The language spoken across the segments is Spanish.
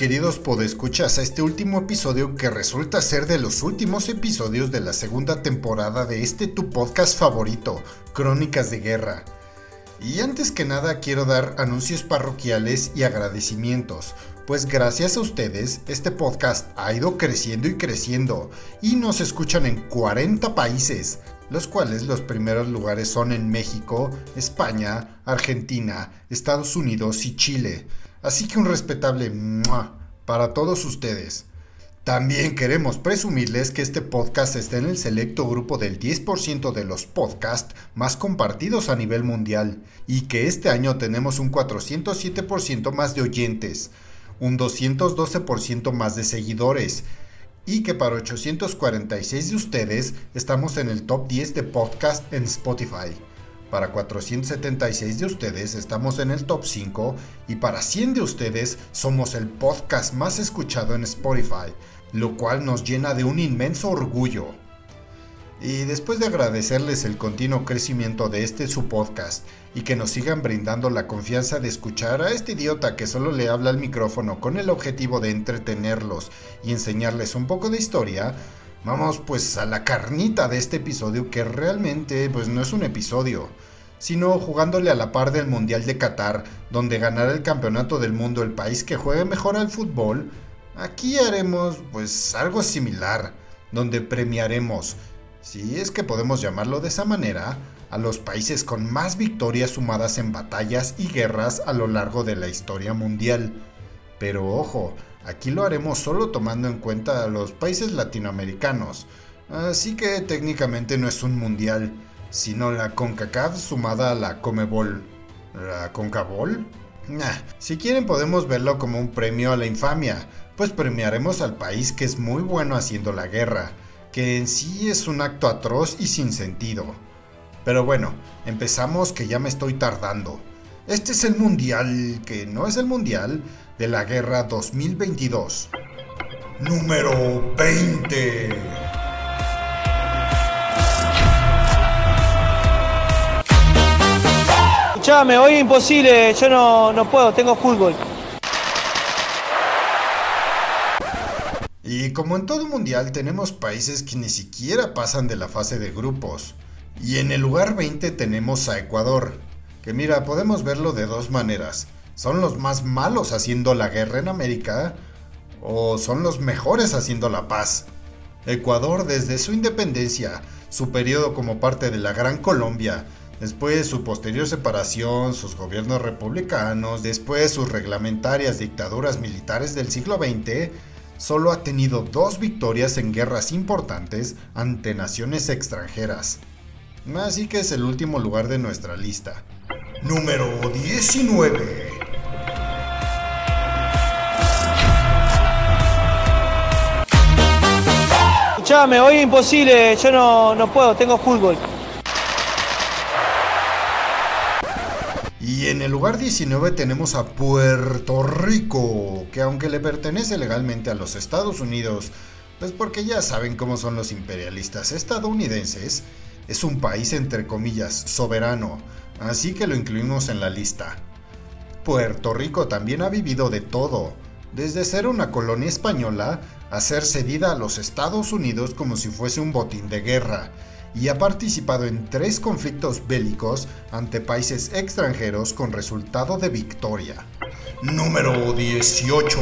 queridos podescuchas a este último episodio que resulta ser de los últimos episodios de la segunda temporada de este tu podcast favorito, Crónicas de Guerra. Y antes que nada quiero dar anuncios parroquiales y agradecimientos, pues gracias a ustedes este podcast ha ido creciendo y creciendo y nos escuchan en 40 países, los cuales los primeros lugares son en México, España, Argentina, Estados Unidos y Chile. Así que un respetable para todos ustedes. También queremos presumirles que este podcast está en el selecto grupo del 10% de los podcasts más compartidos a nivel mundial y que este año tenemos un 407% más de oyentes, un 212% más de seguidores y que para 846 de ustedes estamos en el top 10 de podcast en Spotify. Para 476 de ustedes estamos en el top 5 y para 100 de ustedes somos el podcast más escuchado en Spotify, lo cual nos llena de un inmenso orgullo. Y después de agradecerles el continuo crecimiento de este su podcast y que nos sigan brindando la confianza de escuchar a este idiota que solo le habla al micrófono con el objetivo de entretenerlos y enseñarles un poco de historia, Vamos pues a la carnita de este episodio que realmente pues no es un episodio, sino jugándole a la par del Mundial de Qatar, donde ganará el campeonato del mundo el país que juegue mejor al fútbol, aquí haremos pues algo similar, donde premiaremos, si es que podemos llamarlo de esa manera, a los países con más victorias sumadas en batallas y guerras a lo largo de la historia mundial. Pero ojo, Aquí lo haremos solo tomando en cuenta a los países latinoamericanos, así que técnicamente no es un mundial, sino la CONCACAF sumada a la COMEBOL. ¿La CONCABOL? si quieren podemos verlo como un premio a la infamia, pues premiaremos al país que es muy bueno haciendo la guerra, que en sí es un acto atroz y sin sentido. Pero bueno, empezamos que ya me estoy tardando. Este es el mundial, que no es el mundial, de la guerra 2022. Número 20. Escuchame, hoy es imposible, yo no, no puedo, tengo fútbol. Y como en todo mundial tenemos países que ni siquiera pasan de la fase de grupos. Y en el lugar 20 tenemos a Ecuador, que mira, podemos verlo de dos maneras son los más malos haciendo la guerra en América o son los mejores haciendo la paz. Ecuador desde su independencia, su periodo como parte de la Gran Colombia, después su posterior separación, sus gobiernos republicanos, después sus reglamentarias dictaduras militares del siglo XX, solo ha tenido dos victorias en guerras importantes ante naciones extranjeras. Así que es el último lugar de nuestra lista. Número 19. Escuchame, hoy imposible, yo no, no puedo, tengo fútbol. Y en el lugar 19 tenemos a Puerto Rico, que aunque le pertenece legalmente a los Estados Unidos, pues porque ya saben cómo son los imperialistas estadounidenses, es un país entre comillas soberano, así que lo incluimos en la lista. Puerto Rico también ha vivido de todo, desde ser una colonia española a ser cedida a los Estados Unidos como si fuese un botín de guerra, y ha participado en tres conflictos bélicos ante países extranjeros con resultado de victoria. Número 18.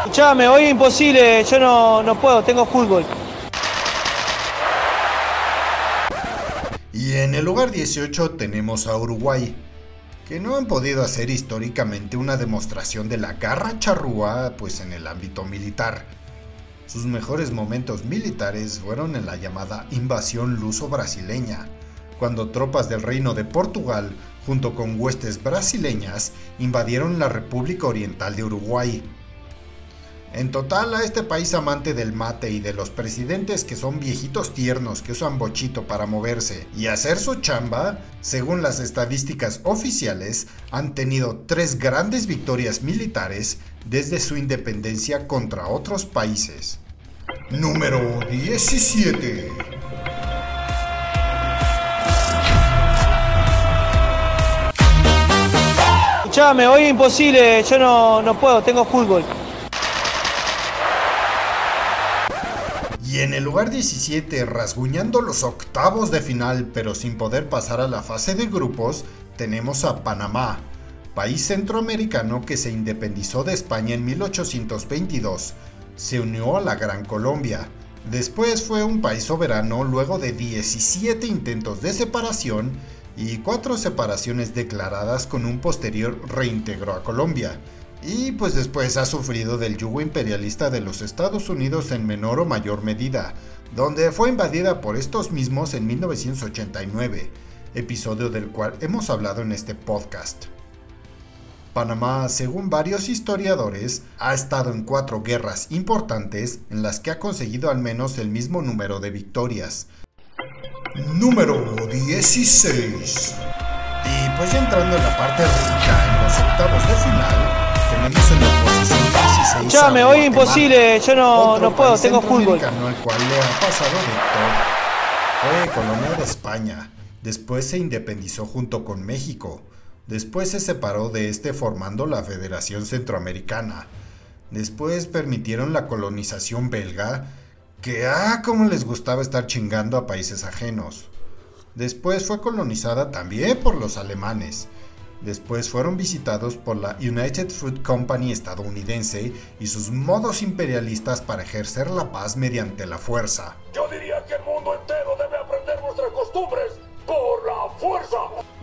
Escuchame, hoy es imposible, yo no, no puedo, tengo fútbol. Y en el lugar 18 tenemos a Uruguay, que no han podido hacer históricamente una demostración de la garra charrúa pues en el ámbito militar. Sus mejores momentos militares fueron en la llamada invasión luso-brasileña, cuando tropas del Reino de Portugal, junto con huestes brasileñas, invadieron la República Oriental de Uruguay, en total, a este país amante del mate y de los presidentes que son viejitos tiernos que usan bochito para moverse y hacer su chamba, según las estadísticas oficiales, han tenido tres grandes victorias militares desde su independencia contra otros países. Número 17 Escuchame, hoy es imposible, yo no, no puedo, tengo fútbol. Y en el lugar 17, rasguñando los octavos de final pero sin poder pasar a la fase de grupos, tenemos a Panamá, país centroamericano que se independizó de España en 1822. Se unió a la Gran Colombia. Después fue un país soberano luego de 17 intentos de separación y 4 separaciones declaradas con un posterior reintegro a Colombia y pues después ha sufrido del yugo imperialista de los Estados Unidos en menor o mayor medida, donde fue invadida por estos mismos en 1989, episodio del cual hemos hablado en este podcast. Panamá, según varios historiadores, ha estado en cuatro guerras importantes en las que ha conseguido al menos el mismo número de victorias. Número 16. Y pues ya entrando en la parte rica, en los octavos de final, tenemos en la posición 16 Ya me voy imposible, yo no, no puedo, tengo fútbol. centroamericano al cual le ha pasado de todo. Fue colonia de España, después se independizó junto con México, después se separó de este formando la Federación Centroamericana, después permitieron la colonización belga, que ah, como les gustaba estar chingando a países ajenos. Después fue colonizada también por los alemanes, Después fueron visitados por la United Fruit Company estadounidense y sus modos imperialistas para ejercer la paz mediante la fuerza. Yo diría que el mundo entero debe aprender nuestras costumbres por la fuerza.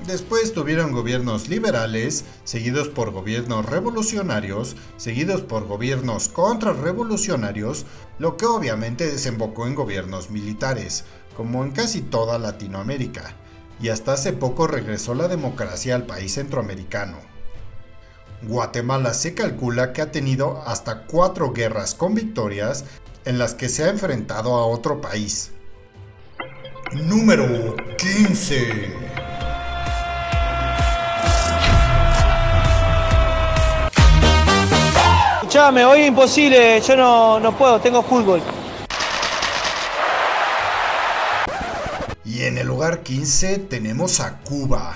Después tuvieron gobiernos liberales, seguidos por gobiernos revolucionarios, seguidos por gobiernos contrarrevolucionarios, lo que obviamente desembocó en gobiernos militares, como en casi toda Latinoamérica y hasta hace poco regresó la democracia al país centroamericano. Guatemala se calcula que ha tenido hasta cuatro guerras con victorias en las que se ha enfrentado a otro país. Número 15. Escuchame, hoy es imposible, yo no, no puedo, tengo fútbol. Y en el lugar 15 tenemos a Cuba.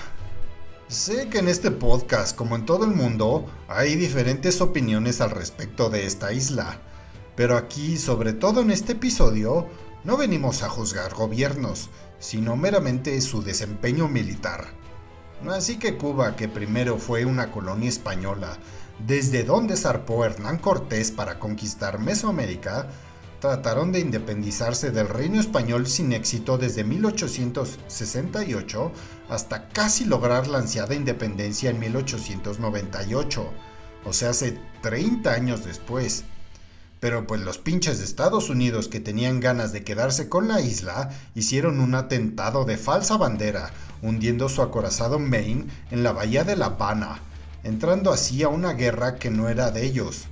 Sé que en este podcast, como en todo el mundo, hay diferentes opiniones al respecto de esta isla, pero aquí, sobre todo en este episodio, no venimos a juzgar gobiernos, sino meramente su desempeño militar. Así que Cuba, que primero fue una colonia española, desde donde zarpó Hernán Cortés para conquistar Mesoamérica, trataron de independizarse del reino español sin éxito desde 1868 hasta casi lograr la ansiada independencia en 1898, o sea, hace 30 años después. Pero pues los pinches de Estados Unidos que tenían ganas de quedarse con la isla hicieron un atentado de falsa bandera, hundiendo su acorazado Maine en la bahía de La Habana, entrando así a una guerra que no era de ellos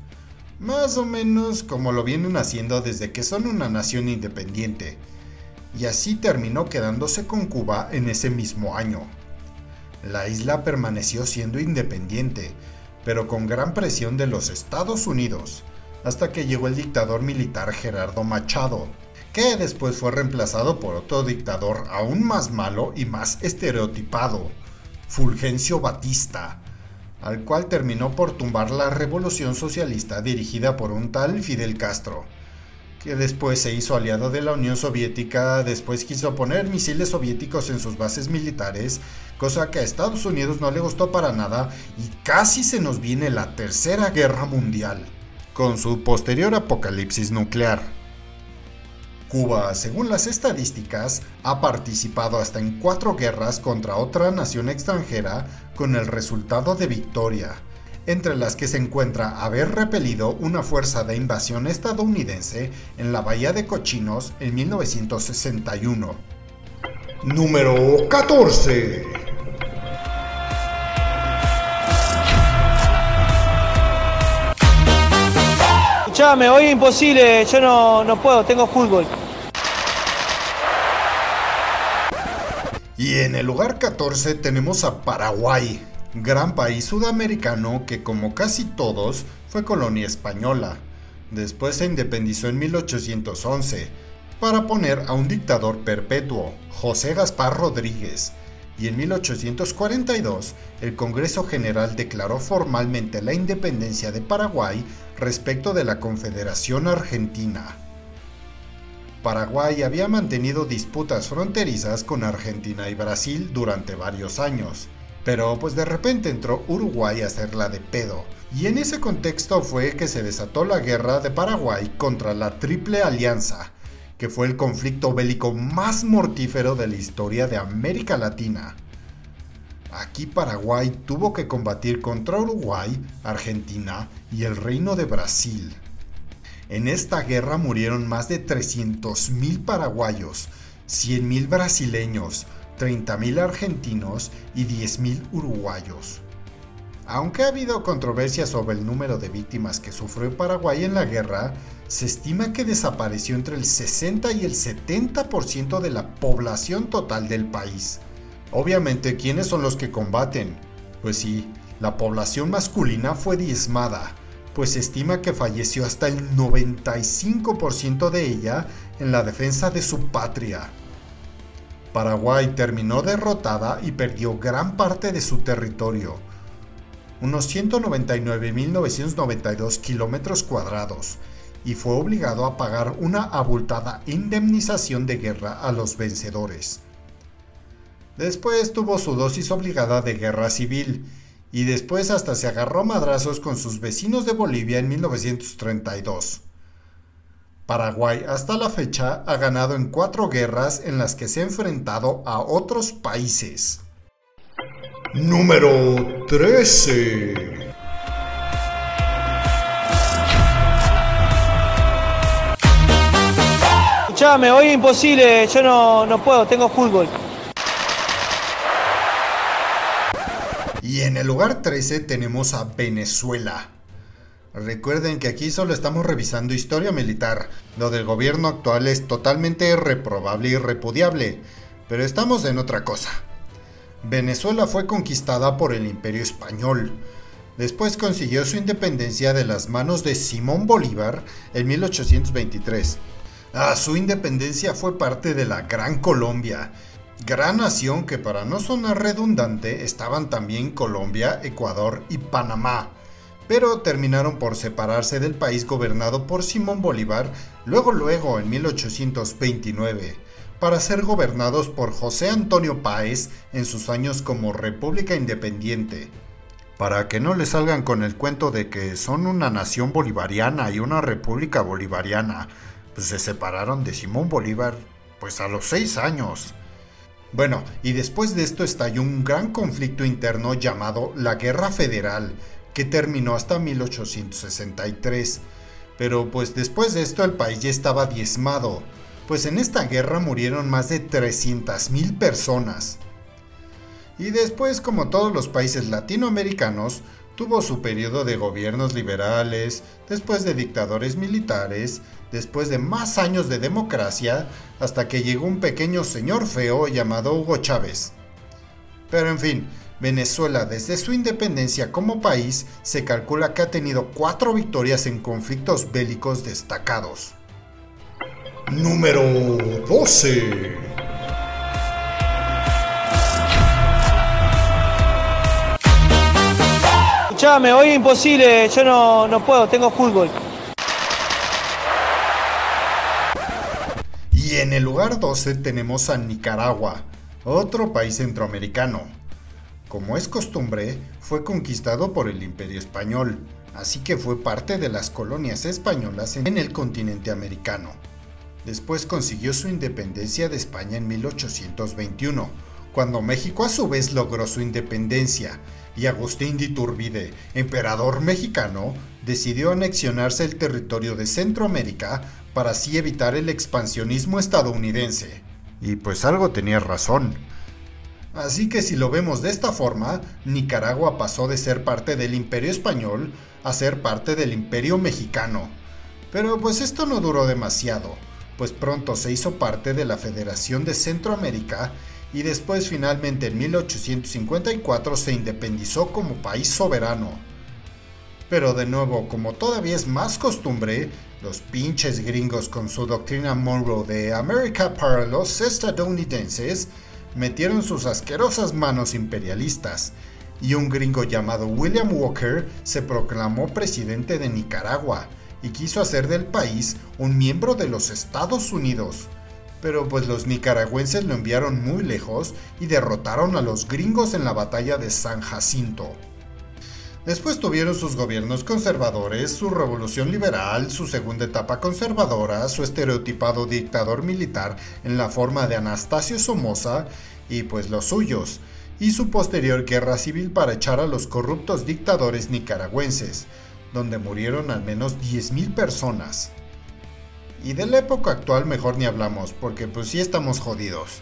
más o menos como lo vienen haciendo desde que son una nación independiente, y así terminó quedándose con Cuba en ese mismo año. La isla permaneció siendo independiente, pero con gran presión de los Estados Unidos, hasta que llegó el dictador militar Gerardo Machado, que después fue reemplazado por otro dictador aún más malo y más estereotipado, Fulgencio Batista, al cual terminó por tumbar la revolución socialista dirigida por un tal Fidel Castro, que después se hizo aliado de la Unión Soviética, después quiso poner misiles soviéticos en sus bases militares, cosa que a Estados Unidos no le gustó para nada y casi se nos viene la Tercera Guerra Mundial, con su posterior apocalipsis nuclear. Cuba, según las estadísticas, ha participado hasta en cuatro guerras contra otra nación extranjera con el resultado de victoria, entre las que se encuentra haber repelido una fuerza de invasión estadounidense en la Bahía de Cochinos en 1961. Número 14. Escuchame, hoy imposible, yo no, no puedo, tengo fútbol. Y en el lugar 14 tenemos a Paraguay, gran país sudamericano que como casi todos fue colonia española. Después se independizó en 1811 para poner a un dictador perpetuo, José Gaspar Rodríguez, y en 1842 el Congreso General declaró formalmente la independencia de Paraguay respecto de la Confederación Argentina. Paraguay había mantenido disputas fronterizas con Argentina y Brasil durante varios años, pero pues de repente entró Uruguay a hacerla de pedo, y en ese contexto fue que se desató la guerra de Paraguay contra la Triple Alianza, que fue el conflicto bélico más mortífero de la historia de América Latina. Aquí Paraguay tuvo que combatir contra Uruguay, Argentina y el Reino de Brasil. En esta guerra murieron más de 300.000 paraguayos, 100.000 brasileños, 30.000 argentinos y 10.000 uruguayos. Aunque ha habido controversia sobre el número de víctimas que sufrió Paraguay en la guerra, se estima que desapareció entre el 60 y el 70% de la población total del país. Obviamente, ¿quiénes son los que combaten? Pues sí, la población masculina fue diezmada, pues se estima que falleció hasta el 95% de ella en la defensa de su patria. Paraguay terminó derrotada y perdió gran parte de su territorio, unos 199.992 kilómetros cuadrados, y fue obligado a pagar una abultada indemnización de guerra a los vencedores. Después tuvo su dosis obligada de guerra civil y después hasta se agarró madrazos con sus vecinos de Bolivia en 1932. Paraguay hasta la fecha ha ganado en cuatro guerras en las que se ha enfrentado a otros países. Número 13. Escuchame, hoy es imposible, yo no, no puedo, tengo fútbol. Y en el lugar 13 tenemos a Venezuela. Recuerden que aquí solo estamos revisando historia militar. Lo del gobierno actual es totalmente reprobable y repudiable. Pero estamos en otra cosa. Venezuela fue conquistada por el Imperio Español. Después consiguió su independencia de las manos de Simón Bolívar en 1823. A su independencia fue parte de la Gran Colombia Gran nación que para no sonar redundante estaban también Colombia, Ecuador y Panamá, pero terminaron por separarse del país gobernado por Simón Bolívar luego luego en 1829, para ser gobernados por José Antonio Páez en sus años como República Independiente. Para que no le salgan con el cuento de que son una nación bolivariana y una república bolivariana, pues se separaron de Simón Bolívar pues a los seis años. Bueno, y después de esto estalló un gran conflicto interno llamado la Guerra Federal, que terminó hasta 1863. Pero pues después de esto el país ya estaba diezmado, pues en esta guerra murieron más de 300.000 personas. Y después, como todos los países latinoamericanos, tuvo su periodo de gobiernos liberales, después de dictadores militares, después de más años de democracia, hasta que llegó un pequeño señor feo llamado Hugo Chávez. Pero en fin, Venezuela desde su independencia como país se calcula que ha tenido cuatro victorias en conflictos bélicos destacados. Número 12. Escuchame, hoy es imposible, yo no, no puedo, tengo fútbol. Y en el lugar 12 tenemos a Nicaragua, otro país centroamericano. Como es costumbre, fue conquistado por el Imperio Español, así que fue parte de las colonias españolas en el continente americano. Después consiguió su independencia de España en 1821, cuando México a su vez logró su independencia, y Agustín de Iturbide, emperador mexicano, decidió anexionarse el territorio de Centroamérica para así evitar el expansionismo estadounidense. Y pues algo tenía razón. Así que si lo vemos de esta forma, Nicaragua pasó de ser parte del imperio español a ser parte del imperio mexicano. Pero pues esto no duró demasiado, pues pronto se hizo parte de la Federación de Centroamérica y después finalmente en 1854 se independizó como país soberano. Pero de nuevo, como todavía es más costumbre, los pinches gringos con su doctrina Monroe de América para los estadounidenses metieron sus asquerosas manos imperialistas y un gringo llamado William Walker se proclamó presidente de Nicaragua y quiso hacer del país un miembro de los Estados Unidos. Pero pues los nicaragüenses lo enviaron muy lejos y derrotaron a los gringos en la batalla de San Jacinto. Después tuvieron sus gobiernos conservadores, su revolución liberal, su segunda etapa conservadora, su estereotipado dictador militar en la forma de Anastasio Somoza y pues los suyos, y su posterior guerra civil para echar a los corruptos dictadores nicaragüenses, donde murieron al menos 10.000 personas. Y de la época actual mejor ni hablamos, porque pues sí estamos jodidos.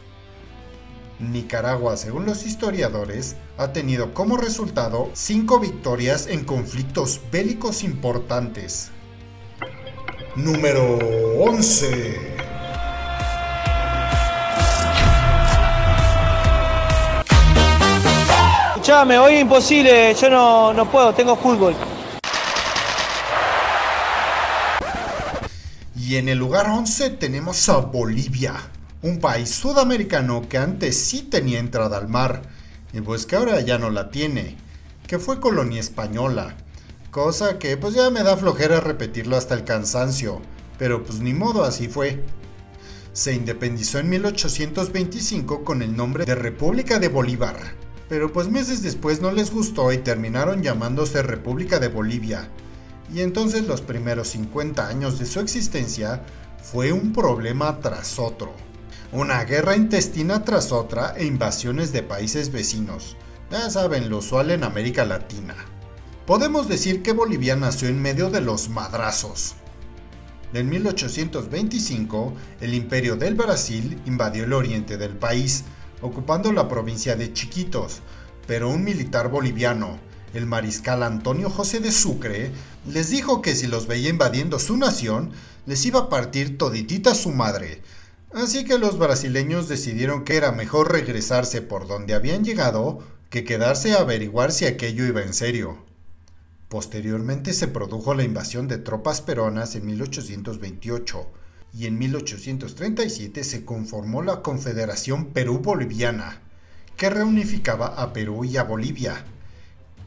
Nicaragua, según los historiadores, ha tenido como resultado cinco victorias en conflictos bélicos importantes. Número 11. Escuchame, hoy es imposible, yo no, no puedo, tengo fútbol. Y en el lugar 11 tenemos a Bolivia, un país sudamericano que antes sí tenía entrada al mar, y pues que ahora ya no la tiene, que fue colonia española, cosa que pues ya me da flojera repetirlo hasta el cansancio, pero pues ni modo así fue. Se independizó en 1825 con el nombre de República de Bolívar, pero pues meses después no les gustó y terminaron llamándose República de Bolivia. Y entonces los primeros 50 años de su existencia fue un problema tras otro. Una guerra intestina tras otra e invasiones de países vecinos. Ya saben, lo usual en América Latina. Podemos decir que Bolivia nació en medio de los madrazos. En 1825, el imperio del Brasil invadió el oriente del país, ocupando la provincia de Chiquitos, pero un militar boliviano, el mariscal Antonio José de Sucre, les dijo que si los veía invadiendo su nación, les iba a partir toditita su madre. Así que los brasileños decidieron que era mejor regresarse por donde habían llegado que quedarse a averiguar si aquello iba en serio. Posteriormente se produjo la invasión de tropas peruanas en 1828 y en 1837 se conformó la Confederación Perú-Boliviana, que reunificaba a Perú y a Bolivia.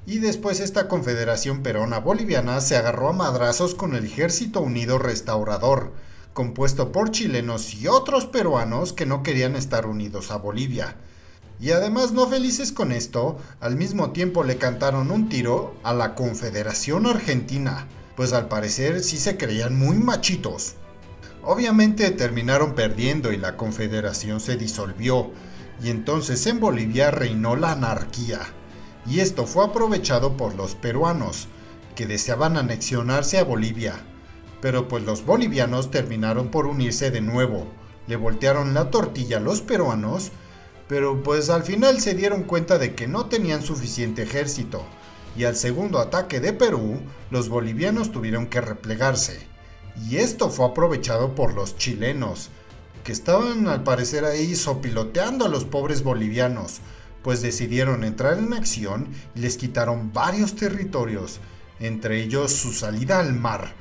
Y después esta Confederación Perona-Boliviana se agarró a madrazos con el Ejército Unido Restaurador, compuesto por chilenos y otros peruanos que no querían estar unidos a Bolivia. Y además no felices con esto, al mismo tiempo le cantaron un tiro a la Confederación Argentina, pues al parecer sí se creían muy machitos. Obviamente terminaron perdiendo y la confederación se disolvió, y entonces en Bolivia reinó la anarquía, y esto fue aprovechado por los peruanos, que deseaban anexionarse a Bolivia, pero pues los bolivianos terminaron por unirse de nuevo, le voltearon la tortilla a los peruanos, pero pues al final se dieron cuenta de que no tenían suficiente ejército, y al segundo ataque de Perú, los bolivianos tuvieron que replegarse. Y esto fue aprovechado por los chilenos, que estaban al parecer ahí sopiloteando a los pobres bolivianos, pues decidieron entrar en acción y les quitaron varios territorios, entre ellos su salida al mar,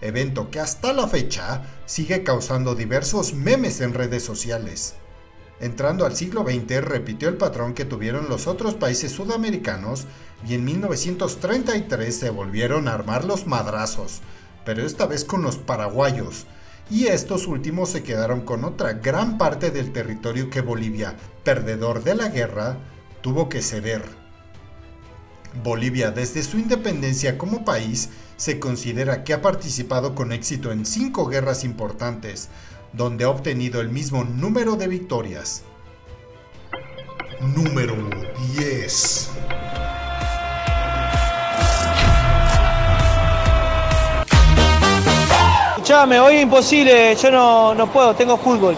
evento que hasta la fecha sigue causando diversos memes en redes sociales. Entrando al siglo XX repitió el patrón que tuvieron los otros países sudamericanos y en 1933 se volvieron a armar los madrazos, pero esta vez con los paraguayos, y estos últimos se quedaron con otra gran parte del territorio que Bolivia, perdedor de la guerra, tuvo que ceder. Bolivia desde su independencia como país se considera que ha participado con éxito en cinco guerras importantes, donde ha obtenido el mismo número de victorias. Número 10 Escuchame, hoy es imposible, yo no, no puedo, tengo fútbol.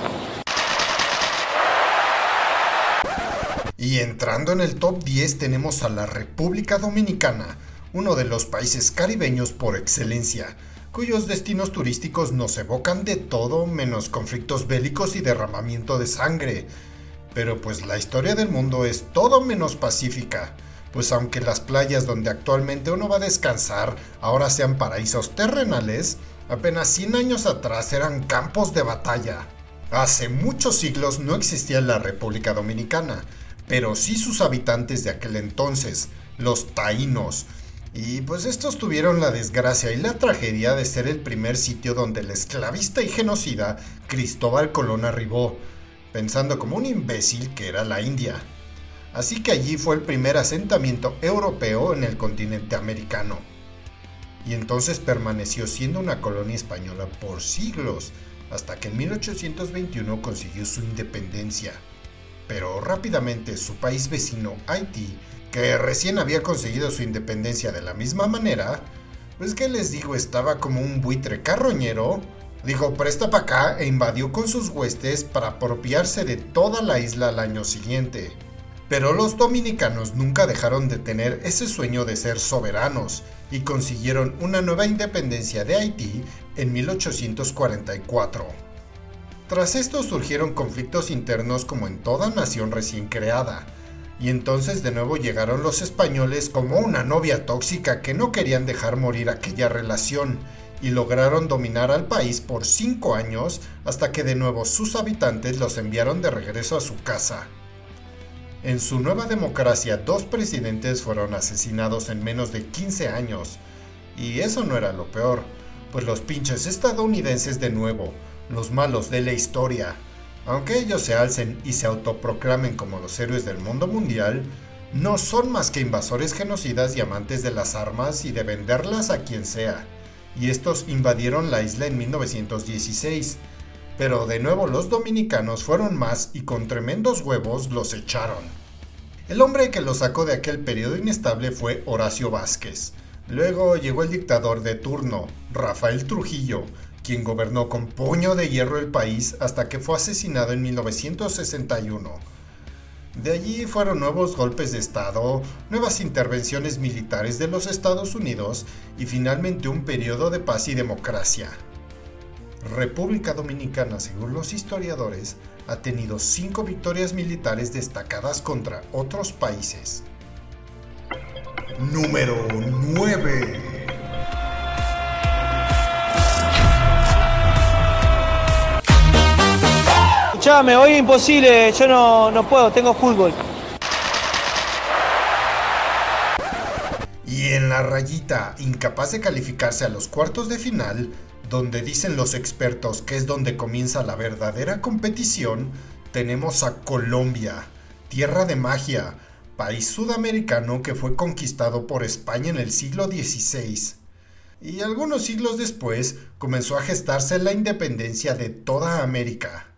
Y entrando en el top 10 tenemos a la República Dominicana, uno de los países caribeños por excelencia, cuyos destinos turísticos nos evocan de todo menos conflictos bélicos y derramamiento de sangre. Pero pues la historia del mundo es todo menos pacífica, pues aunque las playas donde actualmente uno va a descansar ahora sean paraísos terrenales, apenas 100 años atrás eran campos de batalla. Hace muchos siglos no existía la República Dominicana, pero sí sus habitantes de aquel entonces, los taínos. Y pues estos tuvieron la desgracia y la tragedia de ser el primer sitio donde el esclavista y genocida Cristóbal Colón arribó, pensando como un imbécil que era la India. Así que allí fue el primer asentamiento europeo en el continente americano. Y entonces permaneció siendo una colonia española por siglos, hasta que en 1821 consiguió su independencia. Pero rápidamente su país vecino, Haití, que recién había conseguido su independencia de la misma manera, pues que les digo, estaba como un buitre carroñero, dijo presta para acá e invadió con sus huestes para apropiarse de toda la isla al año siguiente. Pero los dominicanos nunca dejaron de tener ese sueño de ser soberanos y consiguieron una nueva independencia de Haití en 1844. Tras esto surgieron conflictos internos como en toda nación recién creada, y entonces de nuevo llegaron los españoles como una novia tóxica que no querían dejar morir aquella relación, y lograron dominar al país por cinco años hasta que de nuevo sus habitantes los enviaron de regreso a su casa. En su nueva democracia, dos presidentes fueron asesinados en menos de 15 años. Y eso no era lo peor, pues los pinches estadounidenses de nuevo, los malos de la historia, aunque ellos se alcen y se autoproclamen como los héroes del mundo mundial, no son más que invasores genocidas y amantes de las armas y de venderlas a quien sea. Y estos invadieron la isla en 1916, pero de nuevo los dominicanos fueron más y con tremendos huevos los echaron. El hombre que los sacó de aquel periodo inestable fue Horacio Vázquez. Luego llegó el dictador de turno, Rafael Trujillo, quien gobernó con puño de hierro el país hasta que fue asesinado en 1961. De allí fueron nuevos golpes de Estado, nuevas intervenciones militares de los Estados Unidos y finalmente un periodo de paz y democracia. República Dominicana, según los historiadores, ha tenido cinco victorias militares destacadas contra otros países. Número 9. Escuchame, hoy imposible, yo no, no puedo, tengo fútbol. Y en la rayita, incapaz de calificarse a los cuartos de final, donde dicen los expertos que es donde comienza la verdadera competición, tenemos a Colombia, tierra de magia, país sudamericano que fue conquistado por España en el siglo XVI. Y algunos siglos después comenzó a gestarse la independencia de toda América.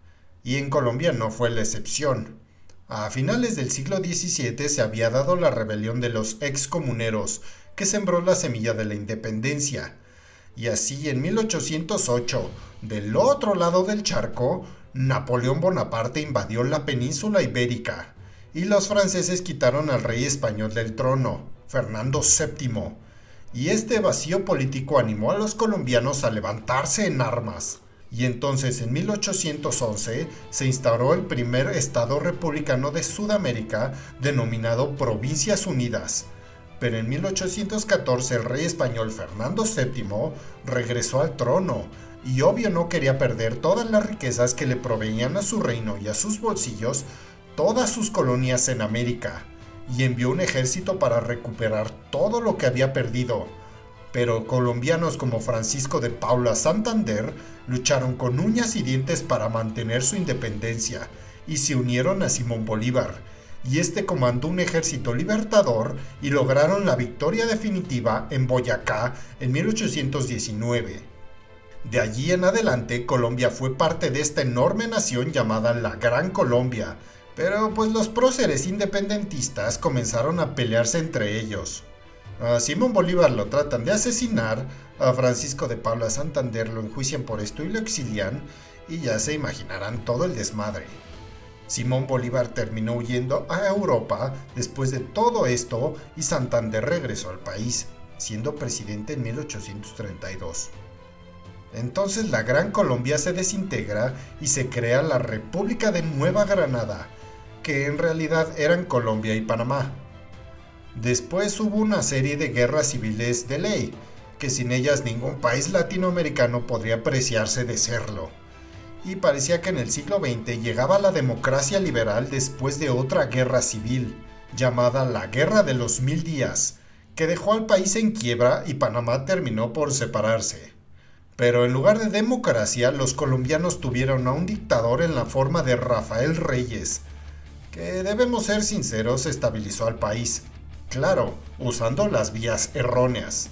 Y en Colombia no fue la excepción. A finales del siglo XVII se había dado la rebelión de los excomuneros, que sembró la semilla de la independencia, y así en 1808, del otro lado del charco, Napoleón Bonaparte invadió la península ibérica y los franceses quitaron al rey español del trono, Fernando VII, y este vacío político animó a los colombianos a levantarse en armas. Y entonces en 1811 se instauró el primer Estado republicano de Sudamérica denominado Provincias Unidas, pero en 1814 el rey español Fernando VII regresó al trono y obvio no quería perder todas las riquezas que le proveían a su reino y a sus bolsillos todas sus colonias en América, y envió un ejército para recuperar todo lo que había perdido. Pero colombianos como Francisco de Paula Santander lucharon con uñas y dientes para mantener su independencia y se unieron a Simón Bolívar, y este comandó un ejército libertador y lograron la victoria definitiva en Boyacá en 1819. De allí en adelante Colombia fue parte de esta enorme nación llamada la Gran Colombia, pero pues los próceres independentistas comenzaron a pelearse entre ellos. A Simón Bolívar lo tratan de asesinar, a Francisco de Paula Santander lo enjuician por esto y lo exilian, y ya se imaginarán todo el desmadre. Simón Bolívar terminó huyendo a Europa después de todo esto y Santander regresó al país, siendo presidente en 1832. Entonces la Gran Colombia se desintegra y se crea la República de Nueva Granada, que en realidad eran Colombia y Panamá. Después hubo una serie de guerras civiles de ley, que sin ellas ningún país latinoamericano podría apreciarse de serlo y parecía que en el siglo XX llegaba la democracia liberal después de otra guerra civil, llamada la Guerra de los Mil Días, que dejó al país en quiebra y Panamá terminó por separarse. Pero en lugar de democracia, los colombianos tuvieron a un dictador en la forma de Rafael Reyes, que debemos ser sinceros estabilizó al país, claro, usando las vías erróneas.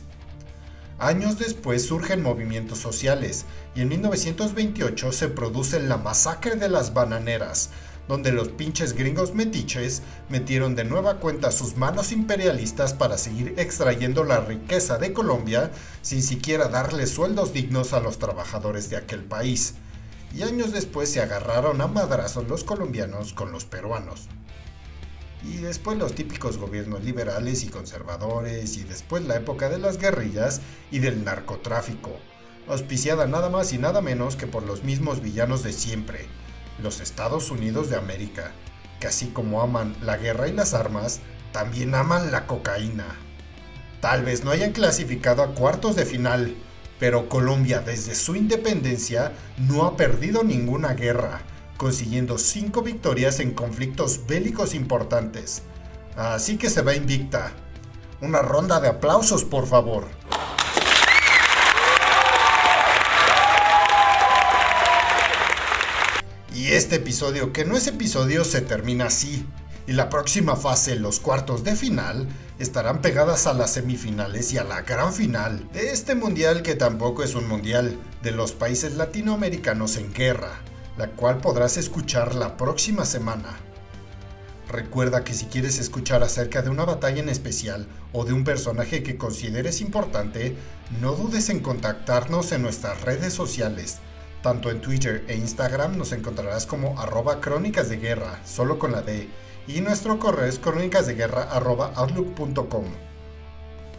Años después surgen movimientos sociales y en 1928 se produce la masacre de las bananeras, donde los pinches gringos metiches metieron de nueva cuenta sus manos imperialistas para seguir extrayendo la riqueza de Colombia sin siquiera darle sueldos dignos a los trabajadores de aquel país. Y años después se agarraron a madrazos los colombianos con los peruanos y después los típicos gobiernos liberales y conservadores, y después la época de las guerrillas y del narcotráfico, auspiciada nada más y nada menos que por los mismos villanos de siempre, los Estados Unidos de América, que así como aman la guerra y las armas, también aman la cocaína. Tal vez no hayan clasificado a cuartos de final, pero Colombia desde su independencia no ha perdido ninguna guerra consiguiendo 5 victorias en conflictos bélicos importantes. Así que se va invicta. Una ronda de aplausos, por favor. Y este episodio, que no es episodio, se termina así. Y la próxima fase, los cuartos de final, estarán pegadas a las semifinales y a la gran final de este mundial que tampoco es un mundial de los países latinoamericanos en guerra la cual podrás escuchar la próxima semana. Recuerda que si quieres escuchar acerca de una batalla en especial o de un personaje que consideres importante, no dudes en contactarnos en nuestras redes sociales. Tanto en Twitter e Instagram nos encontrarás como arroba crónicas de guerra, solo con la D, y nuestro correo es crónicasdeguerra.outlook.com.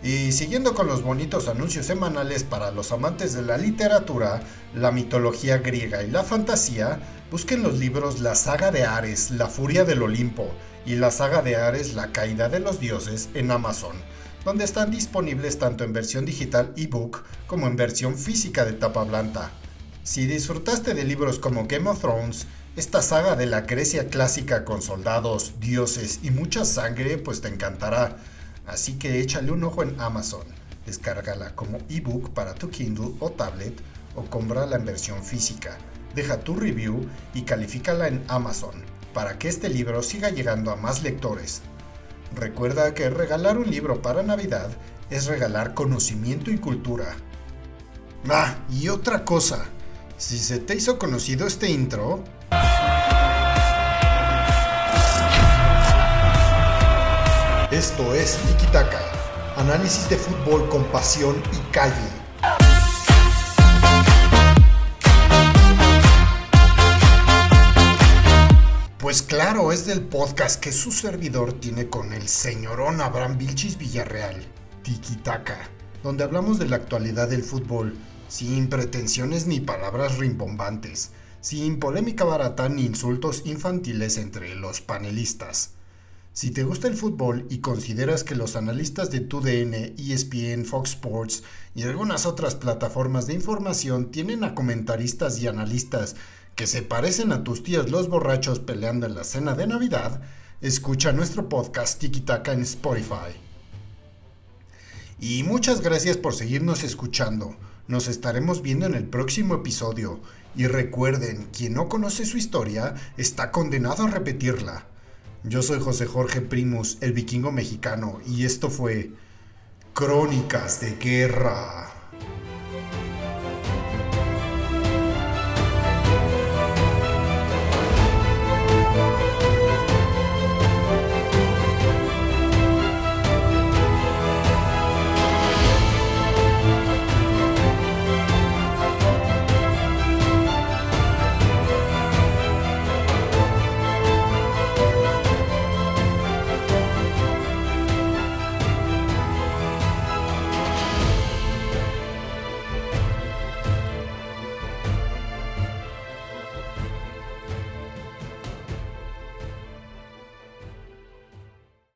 Y siguiendo con los bonitos anuncios semanales para los amantes de la literatura, la mitología griega y la fantasía, busquen los libros La saga de Ares, La furia del Olimpo y La saga de Ares, La caída de los dioses en Amazon, donde están disponibles tanto en versión digital ebook como en versión física de tapa blanda. Si disfrutaste de libros como Game of Thrones, esta saga de la Grecia clásica con soldados, dioses y mucha sangre, pues te encantará Así que échale un ojo en Amazon, descárgala como ebook para tu Kindle o tablet o cómprala en versión física. Deja tu review y califícala en Amazon para que este libro siga llegando a más lectores. Recuerda que regalar un libro para Navidad es regalar conocimiento y cultura. Ah, y otra cosa, si se te hizo conocido este intro, Esto es Tiki Taka, análisis de fútbol con pasión y calle. Pues claro, es del podcast que su servidor tiene con el señorón Abraham Vilchis Villarreal, Tiki Taka, donde hablamos de la actualidad del fútbol, sin pretensiones ni palabras rimbombantes, sin polémica barata ni insultos infantiles entre los panelistas. Si te gusta el fútbol y consideras que los analistas de TUDN, ESPN, Fox Sports y algunas otras plataformas de información tienen a comentaristas y analistas que se parecen a tus tíos los borrachos peleando en la cena de Navidad, escucha nuestro podcast Tiki en Spotify. Y muchas gracias por seguirnos escuchando. Nos estaremos viendo en el próximo episodio. Y recuerden, quien no conoce su historia está condenado a repetirla. Yo soy José Jorge Primus, el vikingo mexicano, y esto fue Crónicas de Guerra.